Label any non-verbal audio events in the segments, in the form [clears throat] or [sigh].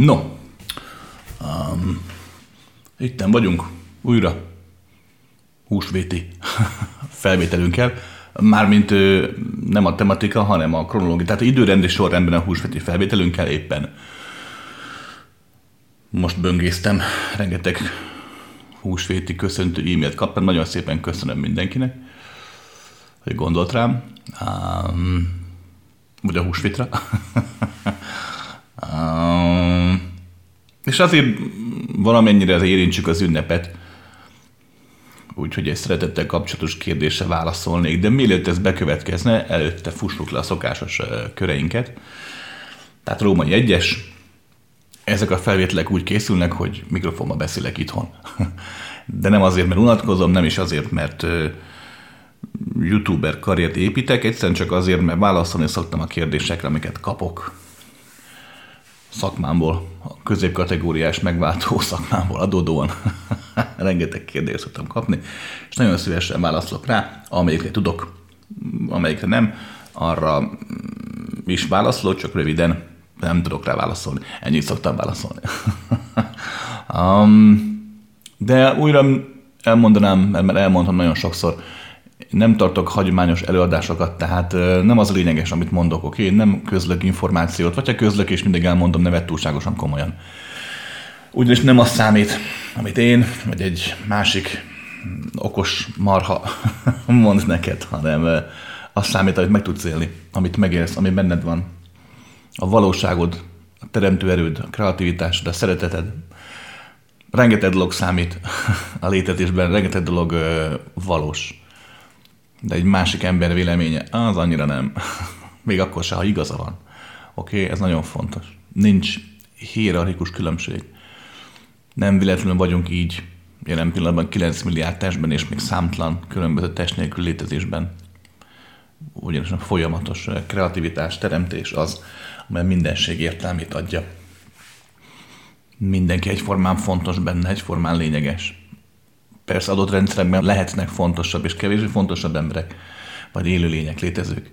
No, um, itten vagyunk újra húsvéti [laughs] felvételünkkel. Mármint nem a tematika, hanem a kronológia. Tehát időrendi sorrendben a húsvéti felvételünkkel éppen most böngésztem. Rengeteg húsvéti köszöntő e-mailt kaptam. Nagyon szépen köszönöm mindenkinek, hogy gondolt rám. Um, vagy a húsvétra. [laughs] um, és azért valamennyire érintsük az ünnepet, úgyhogy egy szeretettel kapcsolatos kérdése válaszolnék, de mielőtt ez bekövetkezne, előtte fussuk le a szokásos köreinket. Tehát Római egyes, ezek a felvételek úgy készülnek, hogy mikrofonba beszélek itthon. [laughs] De nem azért, mert unatkozom, nem is azért, mert youtuber karriert építek, egyszerűen csak azért, mert válaszolni szoktam a kérdésekre, amiket kapok szakmámból, a középkategóriás megváltó [laughs] szakmámból adódóan [laughs] rengeteg kérdést szoktam kapni, és nagyon szívesen válaszolok rá, amelyikre tudok, amelyikre nem, arra is válaszolok, csak röviden nem tudok rá válaszolni. Ennyit szoktam válaszolni. [laughs] um, de újra elmondanám, mert elmondtam nagyon sokszor, nem tartok hagyományos előadásokat, tehát nem az a lényeges, amit mondok, oké? Okay? Nem közlök információt, vagy ha közlök és mindig elmondom, ne vett túlságosan komolyan. Ugyanis nem az számít, amit én, vagy egy másik okos marha [laughs] mond neked, hanem az számít, amit meg tudsz élni, amit megélsz, ami benned van. A valóságod, a teremtő erőd, a kreativitásod, a szereteted. Rengeteg dolog számít [laughs] a létezésben, rengeteg dolog valós de egy másik ember véleménye, az annyira nem. [laughs] Még akkor se, ha igaza van. Oké, okay? ez nagyon fontos. Nincs hierarchikus különbség. Nem véletlenül vagyunk így jelen pillanatban 9 milliárd testben, és még számtlan különböző test nélkül létezésben. Ugyanis a folyamatos kreativitás, teremtés az, amely mindenség értelmét adja. Mindenki egyformán fontos benne, egyformán lényeges. Persze adott rendszerekben lehetnek fontosabb és kevésbé fontosabb emberek, vagy élőlények, létezők,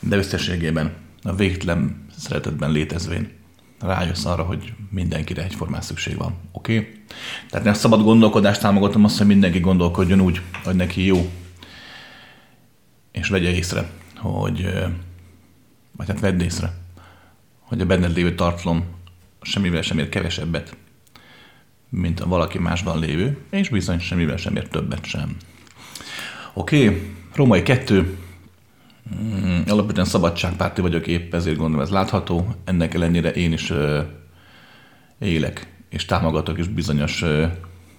de összességében a végtelen szeretetben létezvén rájössz arra, hogy mindenkire egyformán szükség van. Oké? Okay? Tehát nem szabad gondolkodást támogatom azt, hogy mindenki gondolkodjon úgy, hogy neki jó. És vegye észre, hogy, vagy hát vedd észre, hogy a benned lévő tartalom semmivel sem ér kevesebbet, mint a valaki másban lévő, és bizony semmivel sem ér többet sem. Oké, okay. Római 2. Mm, alapvetően szabadságpárti vagyok épp, ezért gondolom ez látható. Ennek ellenére én is ö, élek, és támogatok is bizonyos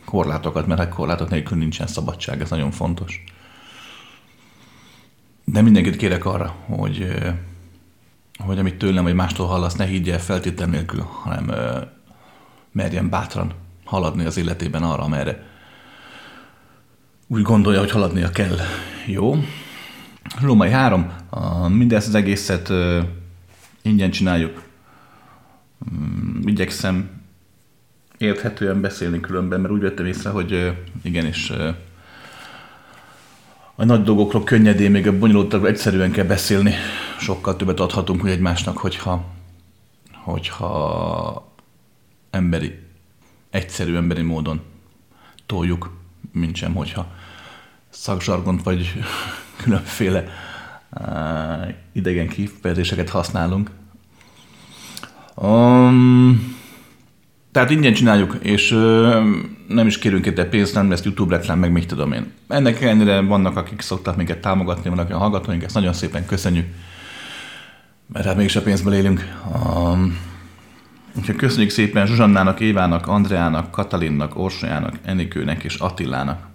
korlátokat, mert hát korlátok nélkül nincsen szabadság, ez nagyon fontos. De mindenkit kérek arra, hogy, hogy amit tőlem vagy mástól hallasz, ne higgye feltétlen nélkül, hanem ö, merjen bátran haladni az életében arra, amerre úgy gondolja, hogy haladnia kell. Jó. Római 3. Mindezt az egészet ingyen csináljuk. Um, igyekszem érthetően beszélni különben, mert úgy vettem észre, hogy igenis a nagy dolgokról könnyedén, még a bonyolultabb egyszerűen kell beszélni. Sokkal többet adhatunk egymásnak, hogyha, hogyha emberi egyszerű emberi módon toljuk, mint sem, hogyha szakzsargont vagy [laughs] különféle uh, idegen kifejezéseket használunk. Um, tehát ingyen csináljuk, és uh, nem is kérünk érte pénzt, nem lesz YouTube reklám, meg mit tudom én. Ennek ellenére vannak, akik szoktak minket támogatni, vannak a hallgatóink, ezt nagyon szépen köszönjük, mert hát mégis a pénzből élünk. Um, Úgyhogy köszönjük szépen Zsuzsannának, Évának, Andreának, Katalinnak, Orsolyának, Enikőnek és Attilának,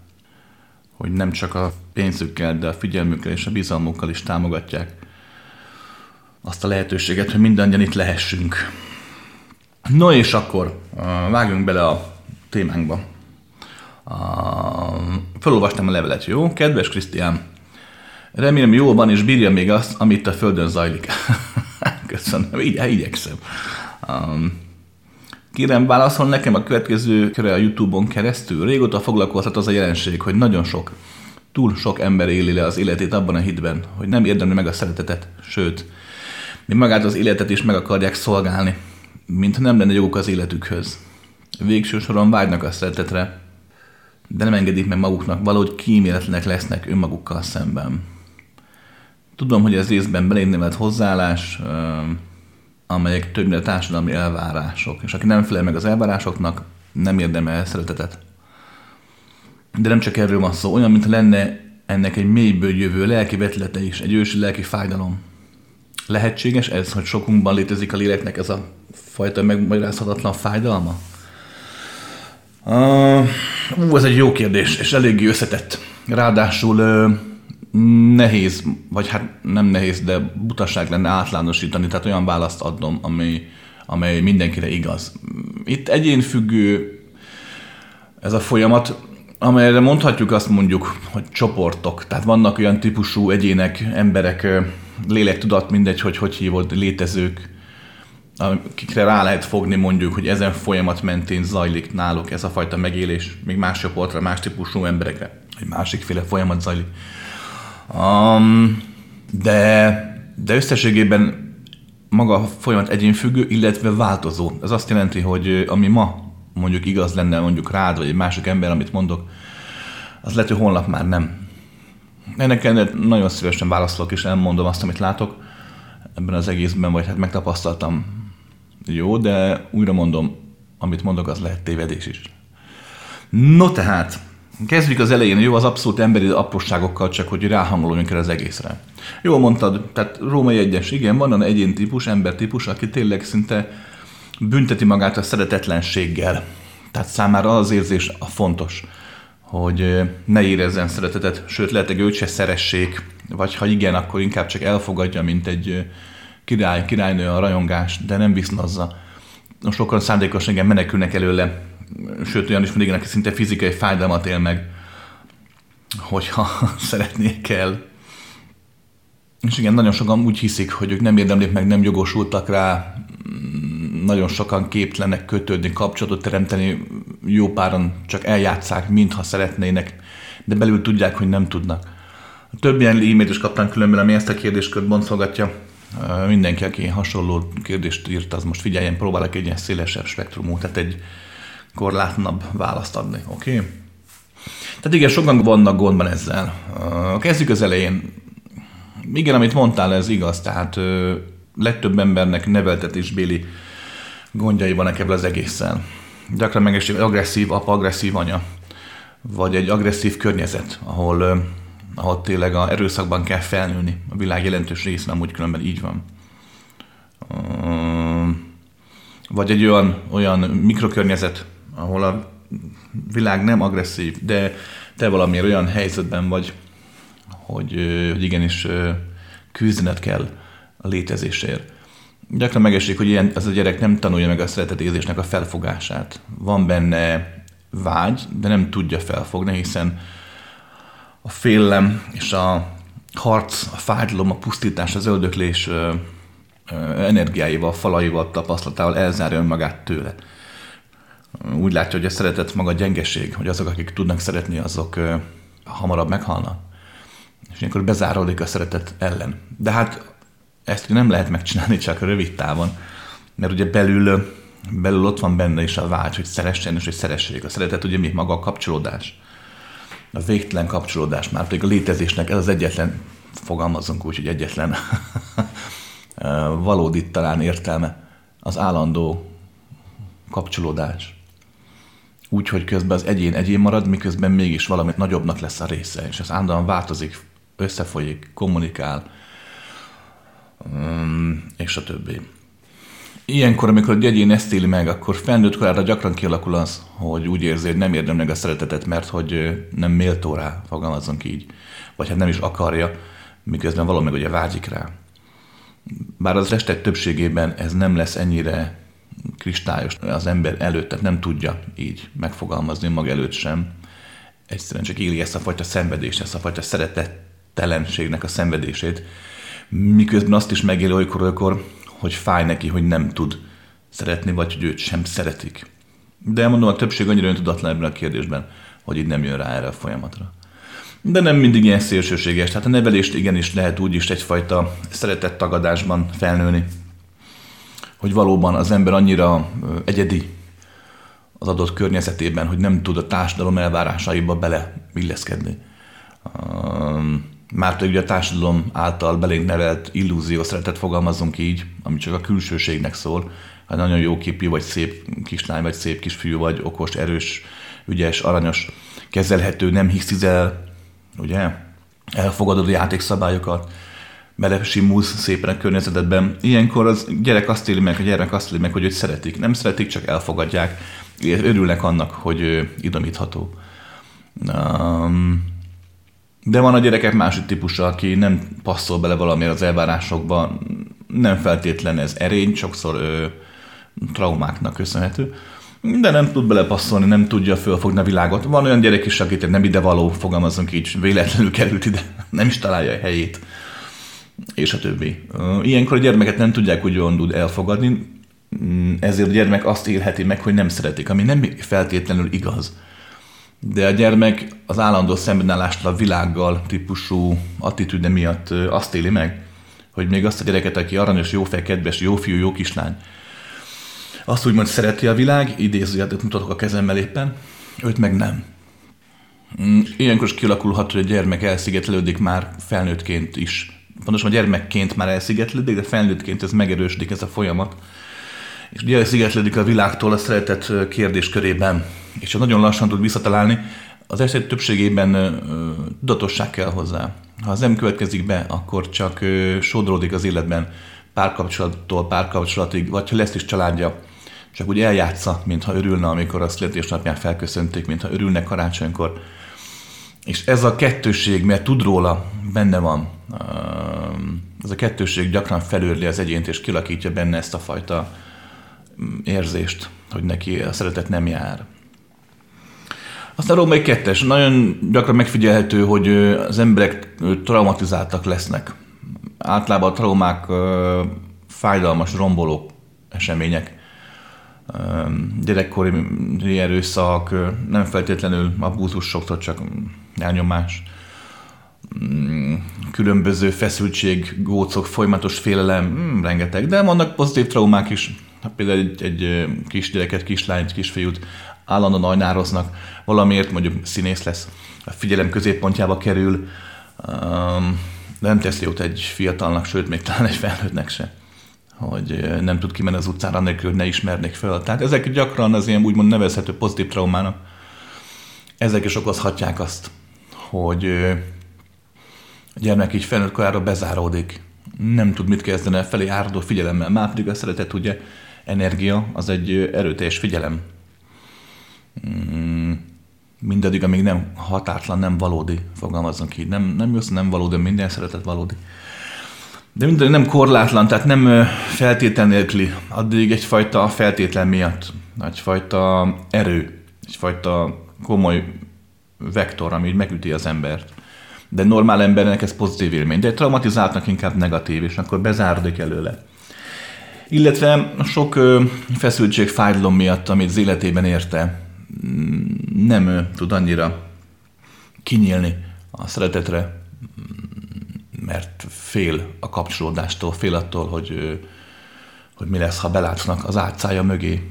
hogy nem csak a pénzükkel, de a figyelmükkel és a bizalmukkal is támogatják azt a lehetőséget, hogy mindannyian itt lehessünk. No és akkor vágjunk bele a témánkba. Felolvastam a levelet, jó? Kedves Krisztián, remélem jól van és bírja még azt, amit a Földön zajlik. [laughs] Köszönöm, így igyekszem. Um, kérem, válaszol nekem a következő köre a YouTube-on keresztül. Régóta foglalkoztat az a jelenség, hogy nagyon sok, túl sok ember éli le az életét abban a hitben, hogy nem érdemli meg a szeretetet, sőt, mi magát az életet is meg akarják szolgálni. mintha nem lenne joguk az életükhöz. Végső soron vágynak a szeretetre, de nem engedik meg maguknak, valahogy kíméletlenek lesznek önmagukkal szemben. Tudom, hogy ez részben belénnemelt hozzáállás, amelyek többnyire társadalmi elvárások, és aki nem felel meg az elvárásoknak, nem érdemel szeretetet. De nem csak erről van szó, olyan, mintha lenne ennek egy mélyből jövő lelki vetlete is, egy ősi lelki fájdalom. Lehetséges ez, hogy sokunkban létezik a léleknek ez a fajta megmagyarázhatatlan fájdalma? Uh, ú, ez egy jó kérdés, és eléggé összetett. Ráadásul uh, nehéz, vagy hát nem nehéz, de butaság lenne átlánosítani, tehát olyan választ adnom, ami, amely mindenkire igaz. Itt egyénfüggő ez a folyamat, amelyre mondhatjuk azt mondjuk, hogy csoportok. Tehát vannak olyan típusú egyének, emberek, lélektudat, mindegy, hogy hogy hívod, létezők, akikre rá lehet fogni mondjuk, hogy ezen folyamat mentén zajlik náluk ez a fajta megélés, még más csoportra, más típusú emberekre, egy másikféle folyamat zajlik. Um, de, de összességében maga a folyamat egyénfüggő, illetve változó. Ez azt jelenti, hogy ami ma mondjuk igaz lenne mondjuk rád, vagy egy másik ember, amit mondok, az lehet, hogy holnap már nem. Ennek ellenére nagyon szívesen válaszolok, és elmondom azt, amit látok ebben az egészben, vagy hát megtapasztaltam. Jó, de újra mondom, amit mondok, az lehet tévedés is. No tehát, Kezdjük az elején, jó, az abszolút emberi apróságokkal, csak hogy ráhangoljunk el az egészre. Jó mondtad, tehát római egyes, igen, van olyan egyén típus, ember típus, aki tényleg szinte bünteti magát a szeretetlenséggel. Tehát számára az érzés a fontos, hogy ne érezzen szeretetet, sőt lehet, hogy őt se szeressék, vagy ha igen, akkor inkább csak elfogadja, mint egy király, királynő a rajongást, de nem visznazza. Sokan szándékosan igen menekülnek előle, sőt olyan is mindig, aki szinte fizikai fájdalmat él meg, hogyha [laughs] szeretnék kell. És igen, nagyon sokan úgy hiszik, hogy ők nem érdemlik meg, nem jogosultak rá, nagyon sokan képtelenek kötődni, kapcsolatot teremteni, jó páran csak eljátszák, mintha szeretnének, de belül tudják, hogy nem tudnak. Több ilyen e-mailt is kaptam különben, ami ezt a kérdéskört boncolgatja. Mindenki, aki hasonló kérdést írt, az most figyeljen, próbálok egy ilyen szélesebb spektrumú, tehát egy korlátlanabb választ adni, oké? Okay? Tehát igen, sokan vannak gondban ezzel. Kezdjük az elején. Igen, amit mondtál, ez igaz, tehát legtöbb embernek neveltetésbéli gondjai vannak ebből az egésszel. Gyakran megesik egy agresszív apa, agresszív anya, vagy egy agresszív környezet, ahol, ahol tényleg a erőszakban kell felnőni. A világ jelentős részén amúgy különben így van. Vagy egy olyan, olyan mikrokörnyezet, ahol a világ nem agresszív, de te valamiért olyan helyzetben vagy, hogy, hogy igenis küzdened kell a létezésért. Gyakran megesik, hogy ilyen, az a gyerek nem tanulja meg a szeretetérzésnek a felfogását. Van benne vágy, de nem tudja felfogni, hiszen a félelem és a harc, a fájdalom, a pusztítás, az öldöklés energiáival, falaival, tapasztalatával elzárja önmagát tőle úgy látja, hogy a szeretet maga gyengeség, hogy azok, akik tudnak szeretni, azok hamarabb meghalnak. És ilyenkor bezáródik a szeretet ellen. De hát ezt nem lehet megcsinálni csak rövid távon, mert ugye belül, belül ott van benne is a vágy, hogy szeressen és hogy szeressék. A szeretet ugye mi maga a kapcsolódás. A végtelen kapcsolódás, már pedig a létezésnek ez az egyetlen, fogalmazunk úgy, hogy egyetlen [laughs] valódi talán értelme, az állandó kapcsolódás úgy, hogy közben az egyén egyén marad, miközben mégis valami nagyobbnak lesz a része, és ez állandóan változik, összefolyik, kommunikál, um, és a többi. Ilyenkor, amikor egy egyén ezt éli meg, akkor felnőtt korára gyakran kialakul az, hogy úgy érzi, hogy nem érdem meg a szeretetet, mert hogy nem méltó rá, fogalmazunk így, vagy hát nem is akarja, miközben valami ugye vágyik rá. Bár az restek többségében ez nem lesz ennyire kristályos az ember előtt, tehát nem tudja így megfogalmazni maga előtt sem. Egyszerűen csak éli ezt a fajta szenvedést, ezt a fajta szeretettelenségnek a szenvedését, miközben azt is megéli olykor, olykor, hogy fáj neki, hogy nem tud szeretni, vagy hogy őt sem szeretik. De mondom, a többség annyira öntudatlan ebben a kérdésben, hogy így nem jön rá erre a folyamatra. De nem mindig ilyen szélsőséges. Tehát a nevelést igenis lehet úgy is egyfajta szeretett tagadásban felnőni, hogy valóban az ember annyira egyedi az adott környezetében, hogy nem tud a társadalom elvárásaiba bele illeszkedni. Már ugye a társadalom által belénk nevelt illúzió szeretet fogalmazunk így, ami csak a külsőségnek szól, hát nagyon jó képű, vagy szép kislány, vagy szép kisfiú, vagy okos, erős, ügyes, aranyos, kezelhető, nem hiszizel, ugye? Elfogadod a játékszabályokat, belesimulsz szépen a környezetedben. Ilyenkor az gyerek azt éli meg, a gyerek azt éli meg, hogy őt szeretik. Nem szeretik, csak elfogadják. Örülnek annak, hogy idomítható. De van a gyerekek másik típusa, aki nem passzol bele valamire az elvárásokba, nem feltétlen ez erény, sokszor ö, traumáknak köszönhető, de nem tud belepasszolni, nem tudja fölfogni a világot. Van olyan gyerek is, akit nem ide való, fogalmazunk így, véletlenül került ide, [laughs] nem is találja a helyét és a többi. Ilyenkor a gyermeket nem tudják úgy elfogadni, mm, ezért a gyermek azt élheti meg, hogy nem szeretik, ami nem feltétlenül igaz. De a gyermek az állandó szembenállástól a világgal típusú attitűde miatt azt éli meg, hogy még azt a gyereket, aki aranyos, jó fej, kedves, jó fiú, jó kislány, azt úgymond szereti a világ, idézőjelet mutatok a kezemmel éppen, őt meg nem. Mm, ilyenkor is kialakulhat, hogy a gyermek elszigetelődik már felnőttként is pontosan a gyermekként már elszigetledik, de felnőttként ez megerősödik ez a folyamat. És ugye elszigetledik a világtól a szeretet kérdés körében, és ha nagyon lassan tud visszatalálni, az eset többségében tudatosság kell hozzá. Ha az nem következik be, akkor csak sodródik az életben párkapcsolattól párkapcsolatig, vagy ha lesz is családja, csak úgy eljátsza, mintha örülne, amikor a születésnapján felköszönték, mintha örülne karácsonykor. És ez a kettőség, mert tud róla, benne van, ez a kettőség gyakran felőrli az egyént, és kilakítja benne ezt a fajta érzést, hogy neki a szeretet nem jár. Aztán római kettes. Nagyon gyakran megfigyelhető, hogy az emberek traumatizáltak lesznek. Általában a traumák fájdalmas, romboló események. Gyerekkori erőszak, nem feltétlenül abúzus sokszor, csak elnyomás Mm, különböző feszültség, gócok, folyamatos félelem, mm, rengeteg, de vannak pozitív traumák is. Hát például egy, egy kisgyereket, kislányt, kisfiút állandóan ajnároznak, valamiért mondjuk színész lesz, a figyelem középpontjába kerül, de nem teszi jót egy fiatalnak, sőt, még talán egy felnőttnek se hogy nem tud kimenni az utcára nélkül, hogy ne ismernék fel. Tehát ezek gyakran az ilyen úgymond nevezhető pozitív traumának. Ezek is okozhatják azt, hogy a gyermek így felnőtt korára bezáródik, nem tud mit kezdeni felé áradó figyelemmel. Már pedig a szeretet ugye energia, az egy erőteljes figyelem. Mm, mindaddig, amíg nem határtlan, nem valódi, fogalmazunk így. Nem, nem jössz, nem valódi, minden szeretet valódi. De mindaddig nem korlátlan, tehát nem feltétlen nélküli, addig egyfajta feltétlen miatt, egyfajta erő, egyfajta komoly vektor, ami megüti az embert de normál embernek ez pozitív élmény, de traumatizáltnak inkább negatív, és akkor bezárodik előle. Illetve sok feszültség, fájdalom miatt, amit az életében érte, mm, nem tud annyira kinyílni a szeretetre, mm, mert fél a kapcsolódástól, fél attól, hogy, hogy mi lesz, ha belátsznak az átszája mögé.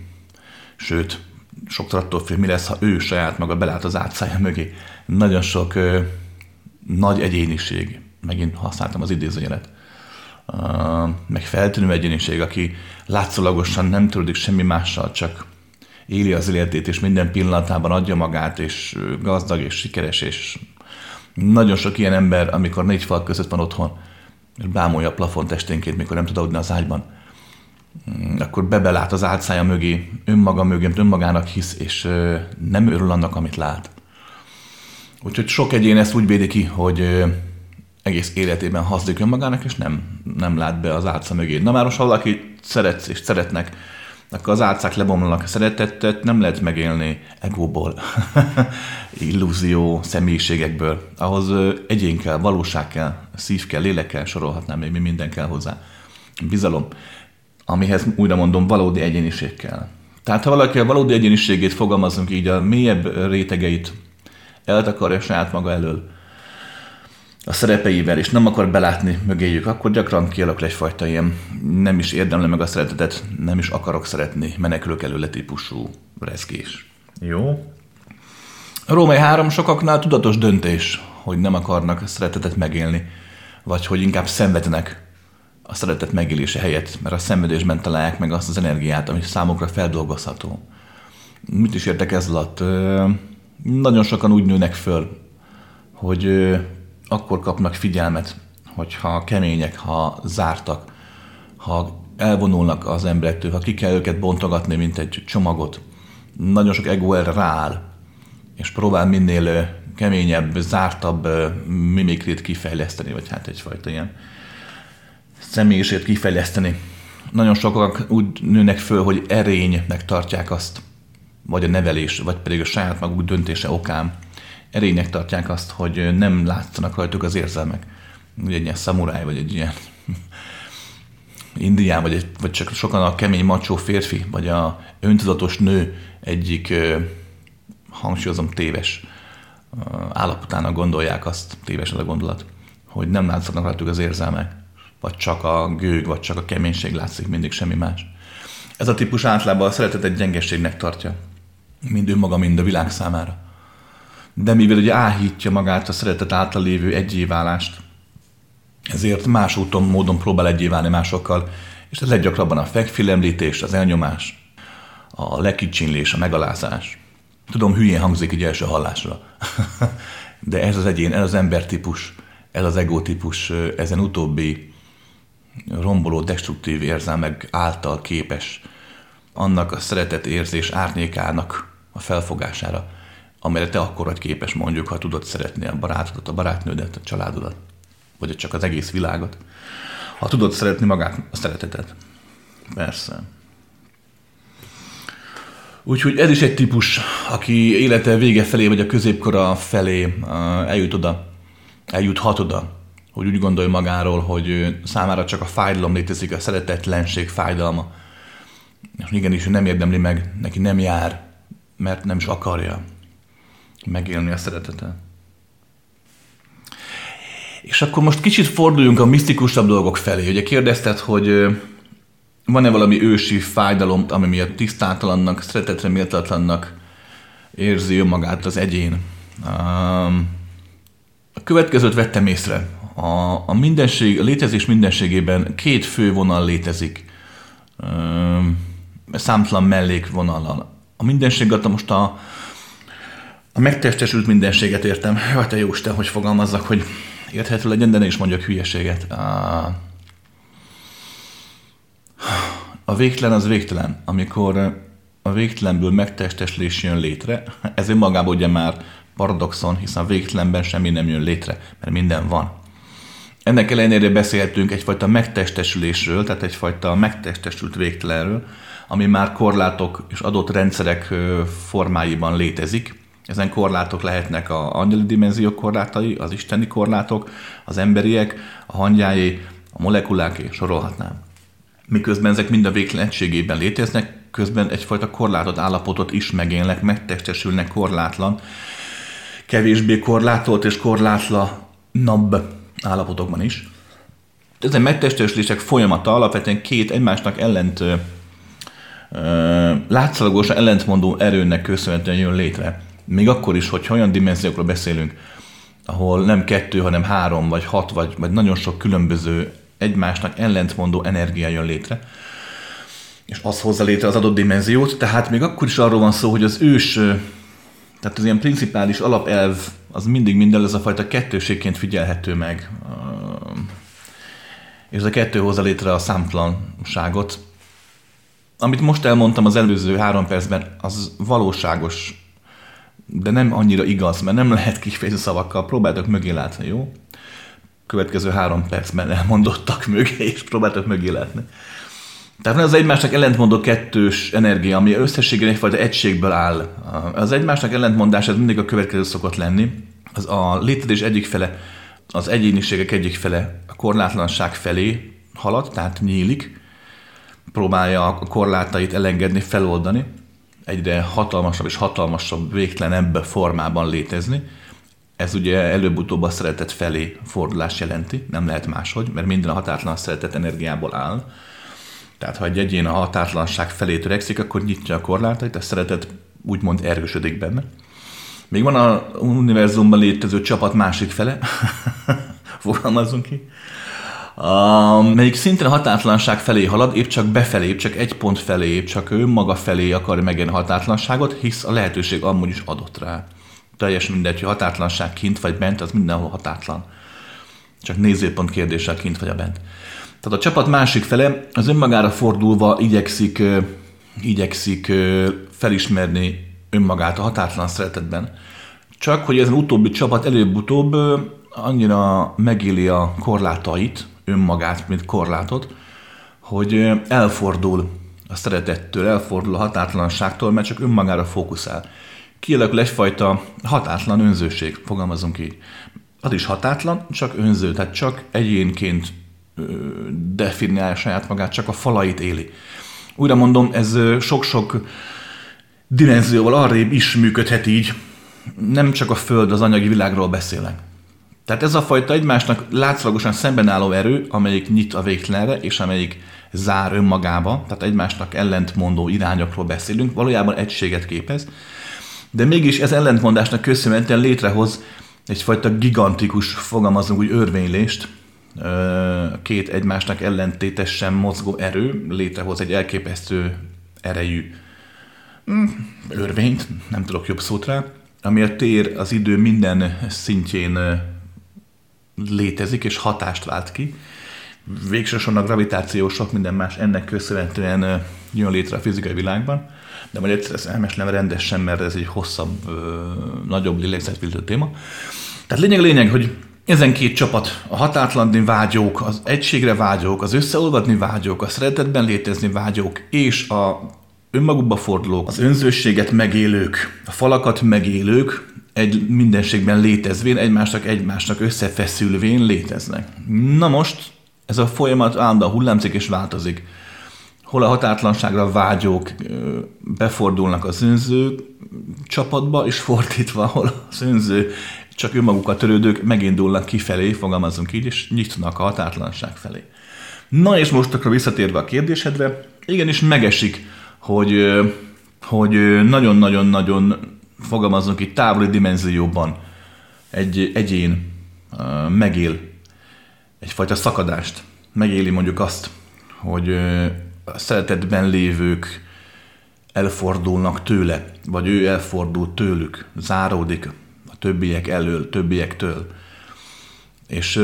Sőt, sokszor attól fél, mi lesz, ha ő saját maga belát az átszája mögé. Nagyon sok nagy egyéniség, megint használtam az idézőjelet, meg feltűnő egyéniség, aki látszólagosan nem törődik semmi mással, csak éli az életét, és minden pillanatában adja magát, és gazdag, és sikeres, és nagyon sok ilyen ember, amikor négy fal között van otthon, és bámolja a plafont esténként, mikor nem tud adni az ágyban, mm, akkor bebelát az álcája mögé, önmaga mögé, önmagának hisz, és nem örül annak, amit lát. Úgyhogy sok egyén ezt úgy védi ki, hogy egész életében használjuk önmagának, és nem, nem lát be az álca mögé. Na már most, ha valaki szeretsz és szeretnek, akkor az álcák lebomlanak a szeretettet, nem lehet megélni egóból, [laughs] illúzió, személyiségekből. Ahhoz egyén kell, valóság kell, szív kell, lélek kell, sorolhatnám még, mi minden kell hozzá. Bizalom, amihez újra mondom, valódi egyéniség kell. Tehát ha valaki a valódi egyéniségét fogalmazunk így, a mélyebb rétegeit eltakarja saját maga elől, a szerepeivel, és nem akar belátni mögéjük, akkor gyakran kialakul egyfajta ilyen nem is érdemle meg a szeretetet, nem is akarok szeretni, menekülök előle típusú rezgés. Jó? A Római 3 sokaknál tudatos döntés, hogy nem akarnak szeretetet megélni, vagy hogy inkább szenvednek a szeretet megélése helyett, mert a szenvedésben találják meg azt az energiát, ami számukra feldolgozható. Mit is értek ez alatt? Nagyon sokan úgy nőnek föl, hogy akkor kapnak figyelmet, hogyha kemények, ha zártak, ha elvonulnak az emberektől, ha ki kell őket bontogatni, mint egy csomagot. Nagyon sok ego erre rááll, és próbál minél keményebb, zártabb mimikrét kifejleszteni, vagy hát egyfajta ilyen személyiséget kifejleszteni. Nagyon sokak úgy nőnek föl, hogy erénynek tartják azt, vagy a nevelés, vagy pedig a saját maguk döntése okán. Erénynek tartják azt, hogy nem látszanak rajtuk az érzelmek. Ugye egy ilyen szamuráj, vagy egy ilyen [laughs] indián, vagy, egy, vagy csak sokan a kemény macsó férfi, vagy a öntudatos nő egyik, hangsúlyozom, téves állapotának gondolják azt, téves az a gondolat, hogy nem látszanak rajtuk az érzelmek, vagy csak a gőg, vagy csak a keménység látszik, mindig semmi más. Ez a típus általában a szeretetet gyengeségnek tartja, mind önmaga, mind a világ számára. De mivel ugye áhítja magát a szeretet által lévő egyéválást, ezért más úton, módon próbál egyé válni másokkal, és ez leggyakrabban a fekfilemlítés, az elnyomás, a lekicsinlés, a megalázás. Tudom, hülyén hangzik egy első hallásra, [laughs] de ez az egyén, ez az embertípus, ez az egotípus, ezen utóbbi romboló, destruktív érzelmek által képes annak a szeretet érzés árnyékának a felfogására, amire te akkor vagy képes mondjuk, ha tudod szeretni a barátodat, a barátnődet, a családodat, vagy csak az egész világot. Ha tudod szeretni magát, a szeretetet. Persze. Úgyhogy ez is egy típus, aki élete vége felé, vagy a középkora felé eljut oda, eljuthat oda, hogy úgy gondolja magáról, hogy számára csak a fájdalom létezik, a szeretetlenség fájdalma. És igenis, ő nem érdemli meg, neki nem jár, mert nem is akarja megélni a szeretetet. És akkor most kicsit forduljunk a misztikusabb dolgok felé. Ugye kérdezted, hogy van-e valami ősi fájdalom, ami miatt tisztátalannak, szeretetre méltatlannak érzi önmagát az egyén. A következőt vettem észre. A, a, mindenség, a létezés mindenségében két fő vonal létezik. Számtalan mellékvonal. A mindenséget most a, a megtestesült mindenséget értem. Hát te jósten, hogy fogalmazzak, hogy érthető legyen, de ne is mondjak hülyeséget. A, a végtelen az végtelen. Amikor a végtelenből megtesteslés jön létre, ez önmagában ugye már paradoxon, hiszen a végtelenben semmi nem jön létre, mert minden van. Ennek ellenére beszélhetünk egyfajta megtestesülésről, tehát egyfajta megtestesült végtelenről, ami már korlátok és adott rendszerek formáiban létezik. Ezen korlátok lehetnek a angyali dimenzió korlátai, az isteni korlátok, az emberiek, a hangyái, a molekulák, és sorolhatnám. Miközben ezek mind a végtelenségében léteznek, közben egyfajta korlátot állapotot is megélnek, megtestesülnek korlátlan, kevésbé korlátolt és korlátlanabb állapotokban is. Ezen megtestesülések folyamata alapvetően két egymásnak ellent látszalagosan ellentmondó erőnek köszönhetően jön létre. Még akkor is, hogy olyan dimenziókról beszélünk, ahol nem kettő, hanem három, vagy hat, vagy, vagy nagyon sok különböző egymásnak ellentmondó energia jön létre, és az hozza létre az adott dimenziót, tehát még akkor is arról van szó, hogy az ős, tehát az ilyen principális alapelv, az mindig minden ez a fajta kettőségként figyelhető meg. És ez a kettő hozza létre a számtalanságot. Amit most elmondtam az előző három percben, az valóságos, de nem annyira igaz, mert nem lehet kifejezni szavakkal, próbáltok mögé látni, jó? következő három percben elmondottak mögé, és próbáltak mögé látni. Tehát az egymásnak ellentmondó kettős energia, ami összességében egyfajta egységből áll. Az egymásnak ellentmondás ez mindig a következő szokott lenni. Az a létezés egyik fele, az egyéniségek egyik fele a korlátlanság felé halad, tehát nyílik, próbálja a korlátait elengedni, feloldani, egyre hatalmasabb és hatalmasabb, végtelen ebbe formában létezni ez ugye előbb-utóbb a szeretet felé fordulás jelenti, nem lehet máshogy, mert minden a határtlan szeretet energiából áll. Tehát ha egy egyén a határtlanság felé törekszik, akkor nyitja a korlátait, a szeretet úgymond erősödik benne. Még van a univerzumban létező csapat másik fele, [laughs] fogalmazunk ki, melyik szintén a határtlanság felé halad, épp csak befelé, épp csak egy pont felé, épp csak ő maga felé akar megélni határtlanságot, hisz a lehetőség amúgy is adott rá. Teljesen mindegy, hogy határtlanság kint vagy bent, az mindenhol határtlan. Csak nézőpont kérdéssel kint vagy a bent. Tehát a csapat másik fele az önmagára fordulva igyekszik, igyekszik felismerni önmagát a határtlan szeretetben. Csak hogy ezen utóbbi csapat előbb-utóbb annyira megéli a korlátait, önmagát, mint korlátot, hogy elfordul a szeretettől, elfordul a határtlanságtól, mert csak önmagára fókuszál. Kialakul egyfajta határtlan önzőség, fogalmazunk így. Az is határtlan, csak önző, tehát csak egyénként definiálja saját magát, csak a falait éli. Újra mondom, ez sok-sok dimenzióval arrébb is működhet így. Nem csak a Föld, az anyagi világról beszélek. Tehát ez a fajta egymásnak látszalagosan szemben álló erő, amelyik nyit a végtelenre, és amelyik zár önmagába, tehát egymásnak ellentmondó irányokról beszélünk, valójában egységet képez, de mégis ez ellentmondásnak köszönhetően létrehoz egyfajta gigantikus, fogalmazunk úgy örvénylést, két egymásnak ellentétesen mozgó erő létrehoz egy elképesztő erejű hm, örvényt, nem tudok jobb szót rá, ami a tér az idő minden szintjén létezik és hatást vált ki. Végsősorban a gravitáció sok minden más ennek köszönhetően jön létre a fizikai világban, de majd egyszer ezt elmesélem rendesen, mert ez egy hosszabb, nagyobb lélegzetviltő téma. Tehát lényeg lényeg, hogy ezen két csapat, a határtlanni vágyók, az egységre vágyók, az összeolvadni vágyók, a szeretetben létezni vágyók, és a önmagukba fordulók, az önzőséget megélők, a falakat megélők, egy mindenségben létezvén, egymásnak egymásnak összefeszülvén léteznek. Na most ez a folyamat állandóan hullámzik és változik. Hol a határtlanságra vágyók befordulnak az önző csapatba, és fordítva, hol az önző csak önmagukat törődők megindulnak kifelé, fogalmazunk így, és nyitnak a határtlanság felé. Na és most akkor visszatérve a kérdésedre, igenis megesik, hogy hogy nagyon-nagyon-nagyon fogalmazunk itt távoli dimenzióban egy egyén megél egyfajta szakadást, megéli mondjuk azt, hogy a szeretetben lévők elfordulnak tőle, vagy ő elfordul tőlük, záródik a többiek elől, többiektől. És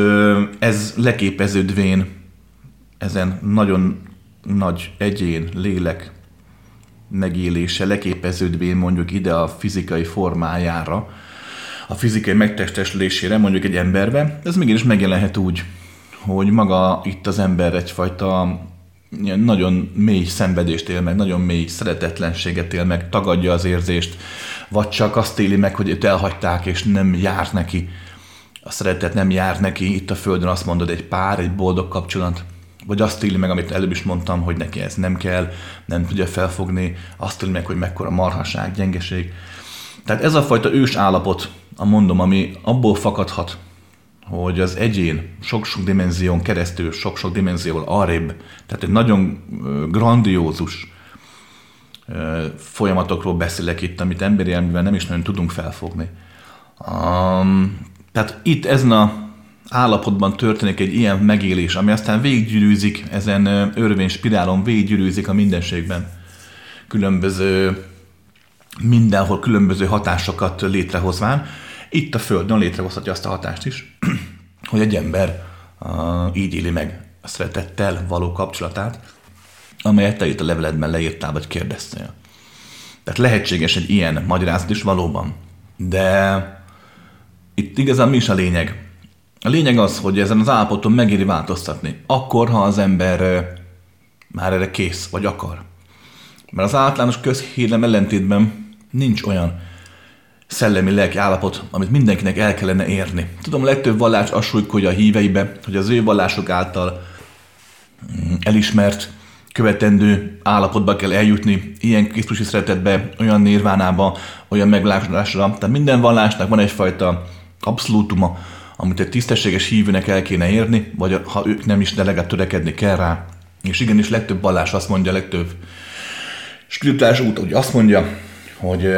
ez leképeződvén ezen nagyon nagy egyén, lélek megélése leképeződvén mondjuk ide a fizikai formájára, a fizikai megtestesülésére mondjuk egy emberbe, ez mégis megjelenhet úgy, hogy maga itt az ember egyfajta nagyon mély szenvedést él meg, nagyon mély szeretetlenséget él meg, tagadja az érzést, vagy csak azt éli meg, hogy őt elhagyták, és nem jár neki. A szeretet nem jár neki, itt a Földön azt mondod, egy pár, egy boldog kapcsolat vagy azt éli meg, amit előbb is mondtam, hogy neki ez nem kell, nem tudja felfogni, azt éli meg, hogy mekkora marhaság, gyengeség. Tehát ez a fajta ős állapot, a mondom, ami abból fakadhat, hogy az egyén sok-sok dimenzión keresztül, sok-sok dimenzióval arrébb, tehát egy nagyon grandiózus folyamatokról beszélek itt, amit emberi elmével nem is nagyon tudunk felfogni. Um, tehát itt ezen a állapotban történik egy ilyen megélés, ami aztán végiggyűrűzik ezen örvény spirálon, végiggyűrűzik a mindenségben. Különböző, mindenhol különböző hatásokat létrehozván. Itt a Földön létrehozhatja azt a hatást is, [clears throat] hogy egy ember uh, így éli meg a szeretettel való kapcsolatát, amelyet te itt a leveledben leírtál, vagy kérdeztél. Tehát lehetséges egy ilyen magyarázat is valóban. De itt igazán mi is a lényeg? A lényeg az, hogy ezen az állapoton megéri változtatni. Akkor, ha az ember már erre kész, vagy akar. Mert az általános közhírlem ellentétben nincs olyan szellemi lelki állapot, amit mindenkinek el kellene érni. Tudom, a legtöbb vallás azt a híveibe, hogy az ő vallások által mm, elismert, követendő állapotba kell eljutni, ilyen Krisztusi szeretetbe, olyan nirvánába, olyan meglásodásra. Tehát minden vallásnak van egyfajta abszolútuma, amit egy tisztességes hívőnek el kéne érni, vagy ha ők nem is, de legalább törekedni kell rá. És igenis legtöbb vallás azt mondja, legtöbb spirituális út, hogy azt mondja, hogy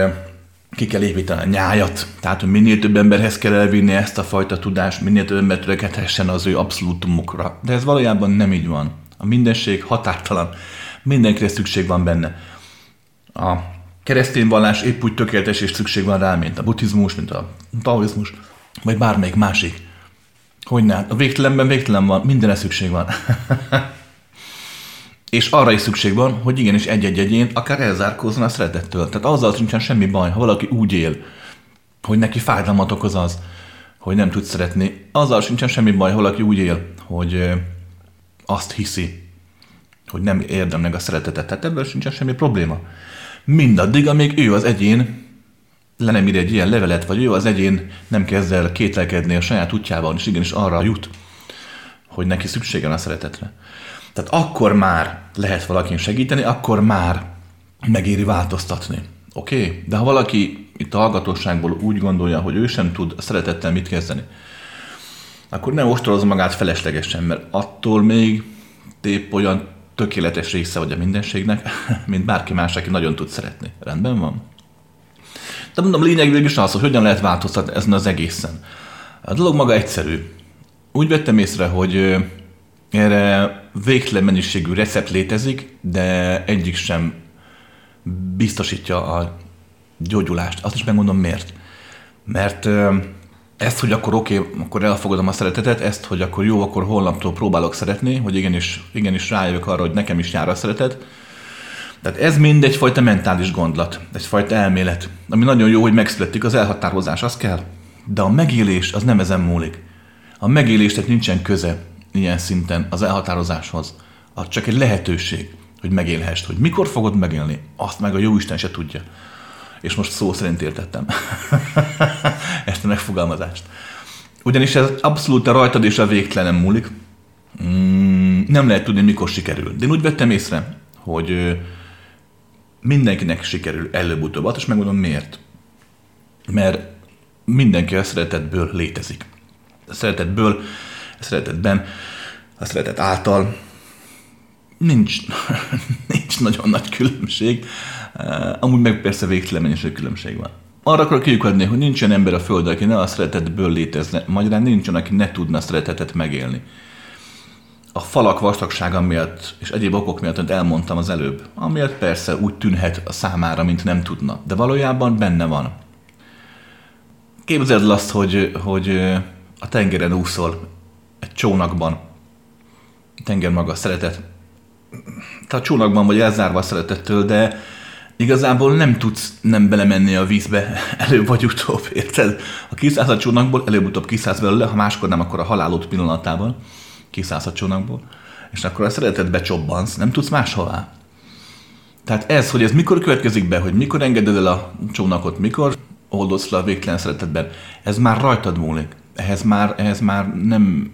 ki kell építeni a nyájat, tehát hogy minél több emberhez kell elvinni ezt a fajta tudást, minél több ember törekedhessen az ő abszolútumokra. De ez valójában nem így van. A mindenség határtalan, mindenkire szükség van benne. A keresztény vallás épp úgy tökéletes és szükség van rá, mint a buddhizmus, mint a taoizmus, vagy bármelyik másik. Hogy ne? A végtelenben végtelen van, mindenre szükség van. [laughs] és arra is szükség van, hogy igenis egy-egy egyén akár elzárkózzon a szeretettől. Tehát azzal sincsen semmi baj, ha valaki úgy él, hogy neki fájdalmat okoz az, hogy nem tud szeretni. Azzal sincsen semmi baj, ha valaki úgy él, hogy azt hiszi, hogy nem érdem meg a szeretetet. Tehát ebből sincsen semmi probléma. Mindaddig, amíg ő az egyén le nem ír egy ilyen levelet, vagy ő az egyén nem kezd el kételkedni a saját útjában, és igenis arra jut, hogy neki szüksége van a szeretetre. Tehát akkor már lehet valakin segíteni, akkor már megéri változtatni. Oké? Okay? De ha valaki itt a hallgatóságból úgy gondolja, hogy ő sem tud a szeretettel mit kezdeni, akkor ne ostorozza magát feleslegesen, mert attól még épp olyan tökéletes része vagy a mindenségnek, [laughs] mint bárki más, aki nagyon tud szeretni. Rendben van? De mondom, lényeg is az, hogy hogyan lehet változtatni ezen az egészen. A dolog maga egyszerű. Úgy vettem észre, hogy erre végtelen mennyiségű recept létezik, de egyik sem biztosítja a gyógyulást. Azt is megmondom miért. Mert ezt, hogy akkor oké, okay, akkor elfogadom a szeretetet, ezt, hogy akkor jó, akkor holnaptól próbálok szeretni, hogy igenis, igenis rájövök arra, hogy nekem is jár a szeretet. Tehát ez mind egyfajta mentális gondlat, egyfajta elmélet, ami nagyon jó, hogy megszületik, az elhatározás, az kell. De a megélés az nem ezen múlik. A megélésnek nincsen köze ilyen szinten az elhatározáshoz. Az csak egy lehetőség, hogy megélhessd. Hogy mikor fogod megélni, azt meg a jó Isten se tudja. És most szó szerint értettem [laughs] ezt a megfogalmazást. Ugyanis ez abszolút a rajtad és a végtelenem múlik. Mm, nem lehet tudni, mikor sikerül. De én úgy vettem észre, hogy mindenkinek sikerül előbb-utóbb. Is megmondom miért. Mert mindenki a szeretetből létezik. A szeretetből a szeretetben, a szeretet által nincs, [laughs] nincs nagyon nagy különbség, eh, amúgy meg persze végtelen mennyiség különbség van. Arra akarok kiukadni, hogy nincsen ember a Földön, aki ne a szeretetből létezne, magyarán nincsen, aki ne tudna szeretetet megélni. A falak vastagsága miatt és egyéb okok miatt, amit elmondtam az előbb, amiatt persze úgy tűnhet a számára, mint nem tudna, de valójában benne van. Képzeld el azt, hogy, hogy a tengeren úszol, egy csónakban. A tenger maga a szeretet. Te a csónakban vagy elzárva a szeretettől, de igazából nem tudsz nem belemenni a vízbe [laughs] előbb vagy utóbb, érted? Ha kiszállsz a csónakból, előbb-utóbb kiszállsz belőle, ha máskor nem, akkor a halálod pillanatában kiszállsz a csónakból, és akkor a szeretetbe csobbansz, nem tudsz máshová. Tehát ez, hogy ez mikor következik be, hogy mikor engeded el a csónakot, mikor oldodsz le a végtelen szeretetben, ez már rajtad múlik. Ehhez már, ehhez már nem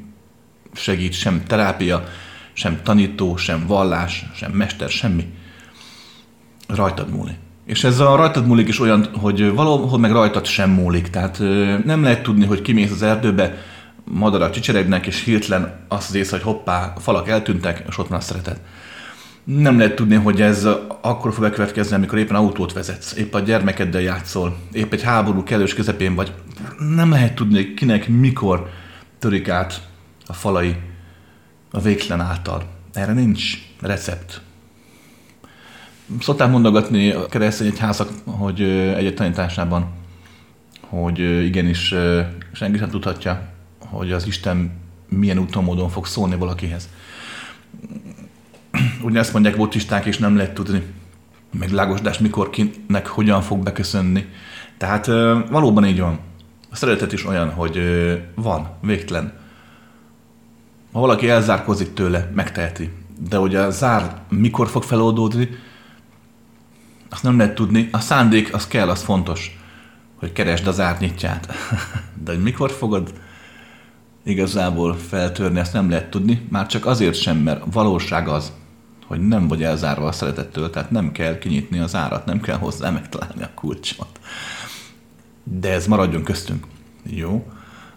segít sem terápia, sem tanító, sem vallás, sem mester, semmi. Rajtad múlik. És ez a rajtad múlik is olyan, hogy valahol meg rajtad sem múlik. Tehát nem lehet tudni, hogy kimész az erdőbe, madarak csicseregnek, és hirtelen azt az ész, hogy hoppá, a falak eltűntek, és ott van a szeretet. Nem lehet tudni, hogy ez akkor fog bekövetkezni, amikor éppen autót vezetsz, épp a gyermekeddel játszol, épp egy háború kellős közepén vagy. Nem lehet tudni, kinek mikor törik át a falai a végtelen által. Erre nincs recept. Szokták mondogatni a keresztény egyházak, hogy egy tanításában, hogy igenis senki sem tudhatja, hogy az Isten milyen úton, módon fog szólni valakihez. Ugyanezt mondják buddhisták, és nem lehet tudni, meg lágosdás mikor kinek hogyan fog beköszönni. Tehát valóban így van. A szeretet is olyan, hogy van, végtelen. Ha valaki elzárkozik tőle, megteheti. De hogy a zár mikor fog feloldódni, azt nem lehet tudni. A szándék, az kell, az fontos, hogy keresd az árnyitját. [laughs] De hogy mikor fogod igazából feltörni, azt nem lehet tudni. Már csak azért sem, mert valóság az, hogy nem vagy elzárva a szeretettől, tehát nem kell kinyitni az árat, nem kell hozzá megtalálni a kulcsot. De ez maradjon köztünk. Jó?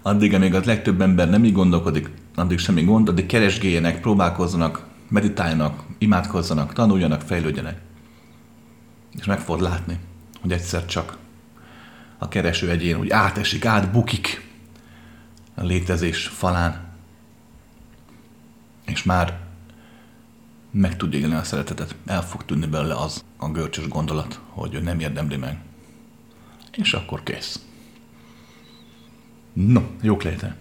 addig, amíg a legtöbb ember nem így gondolkodik, addig semmi gond, addig keresgéljenek, próbálkozzanak, meditáljanak, imádkozzanak, tanuljanak, fejlődjenek. És meg fogod látni, hogy egyszer csak a kereső egyén úgy átesik, átbukik létezés falán, és már meg tudja élni a szeretetet. El fog tűnni belőle az a görcsös gondolat, hogy ő nem érdemli meg. És akkor kész. No, jók léte.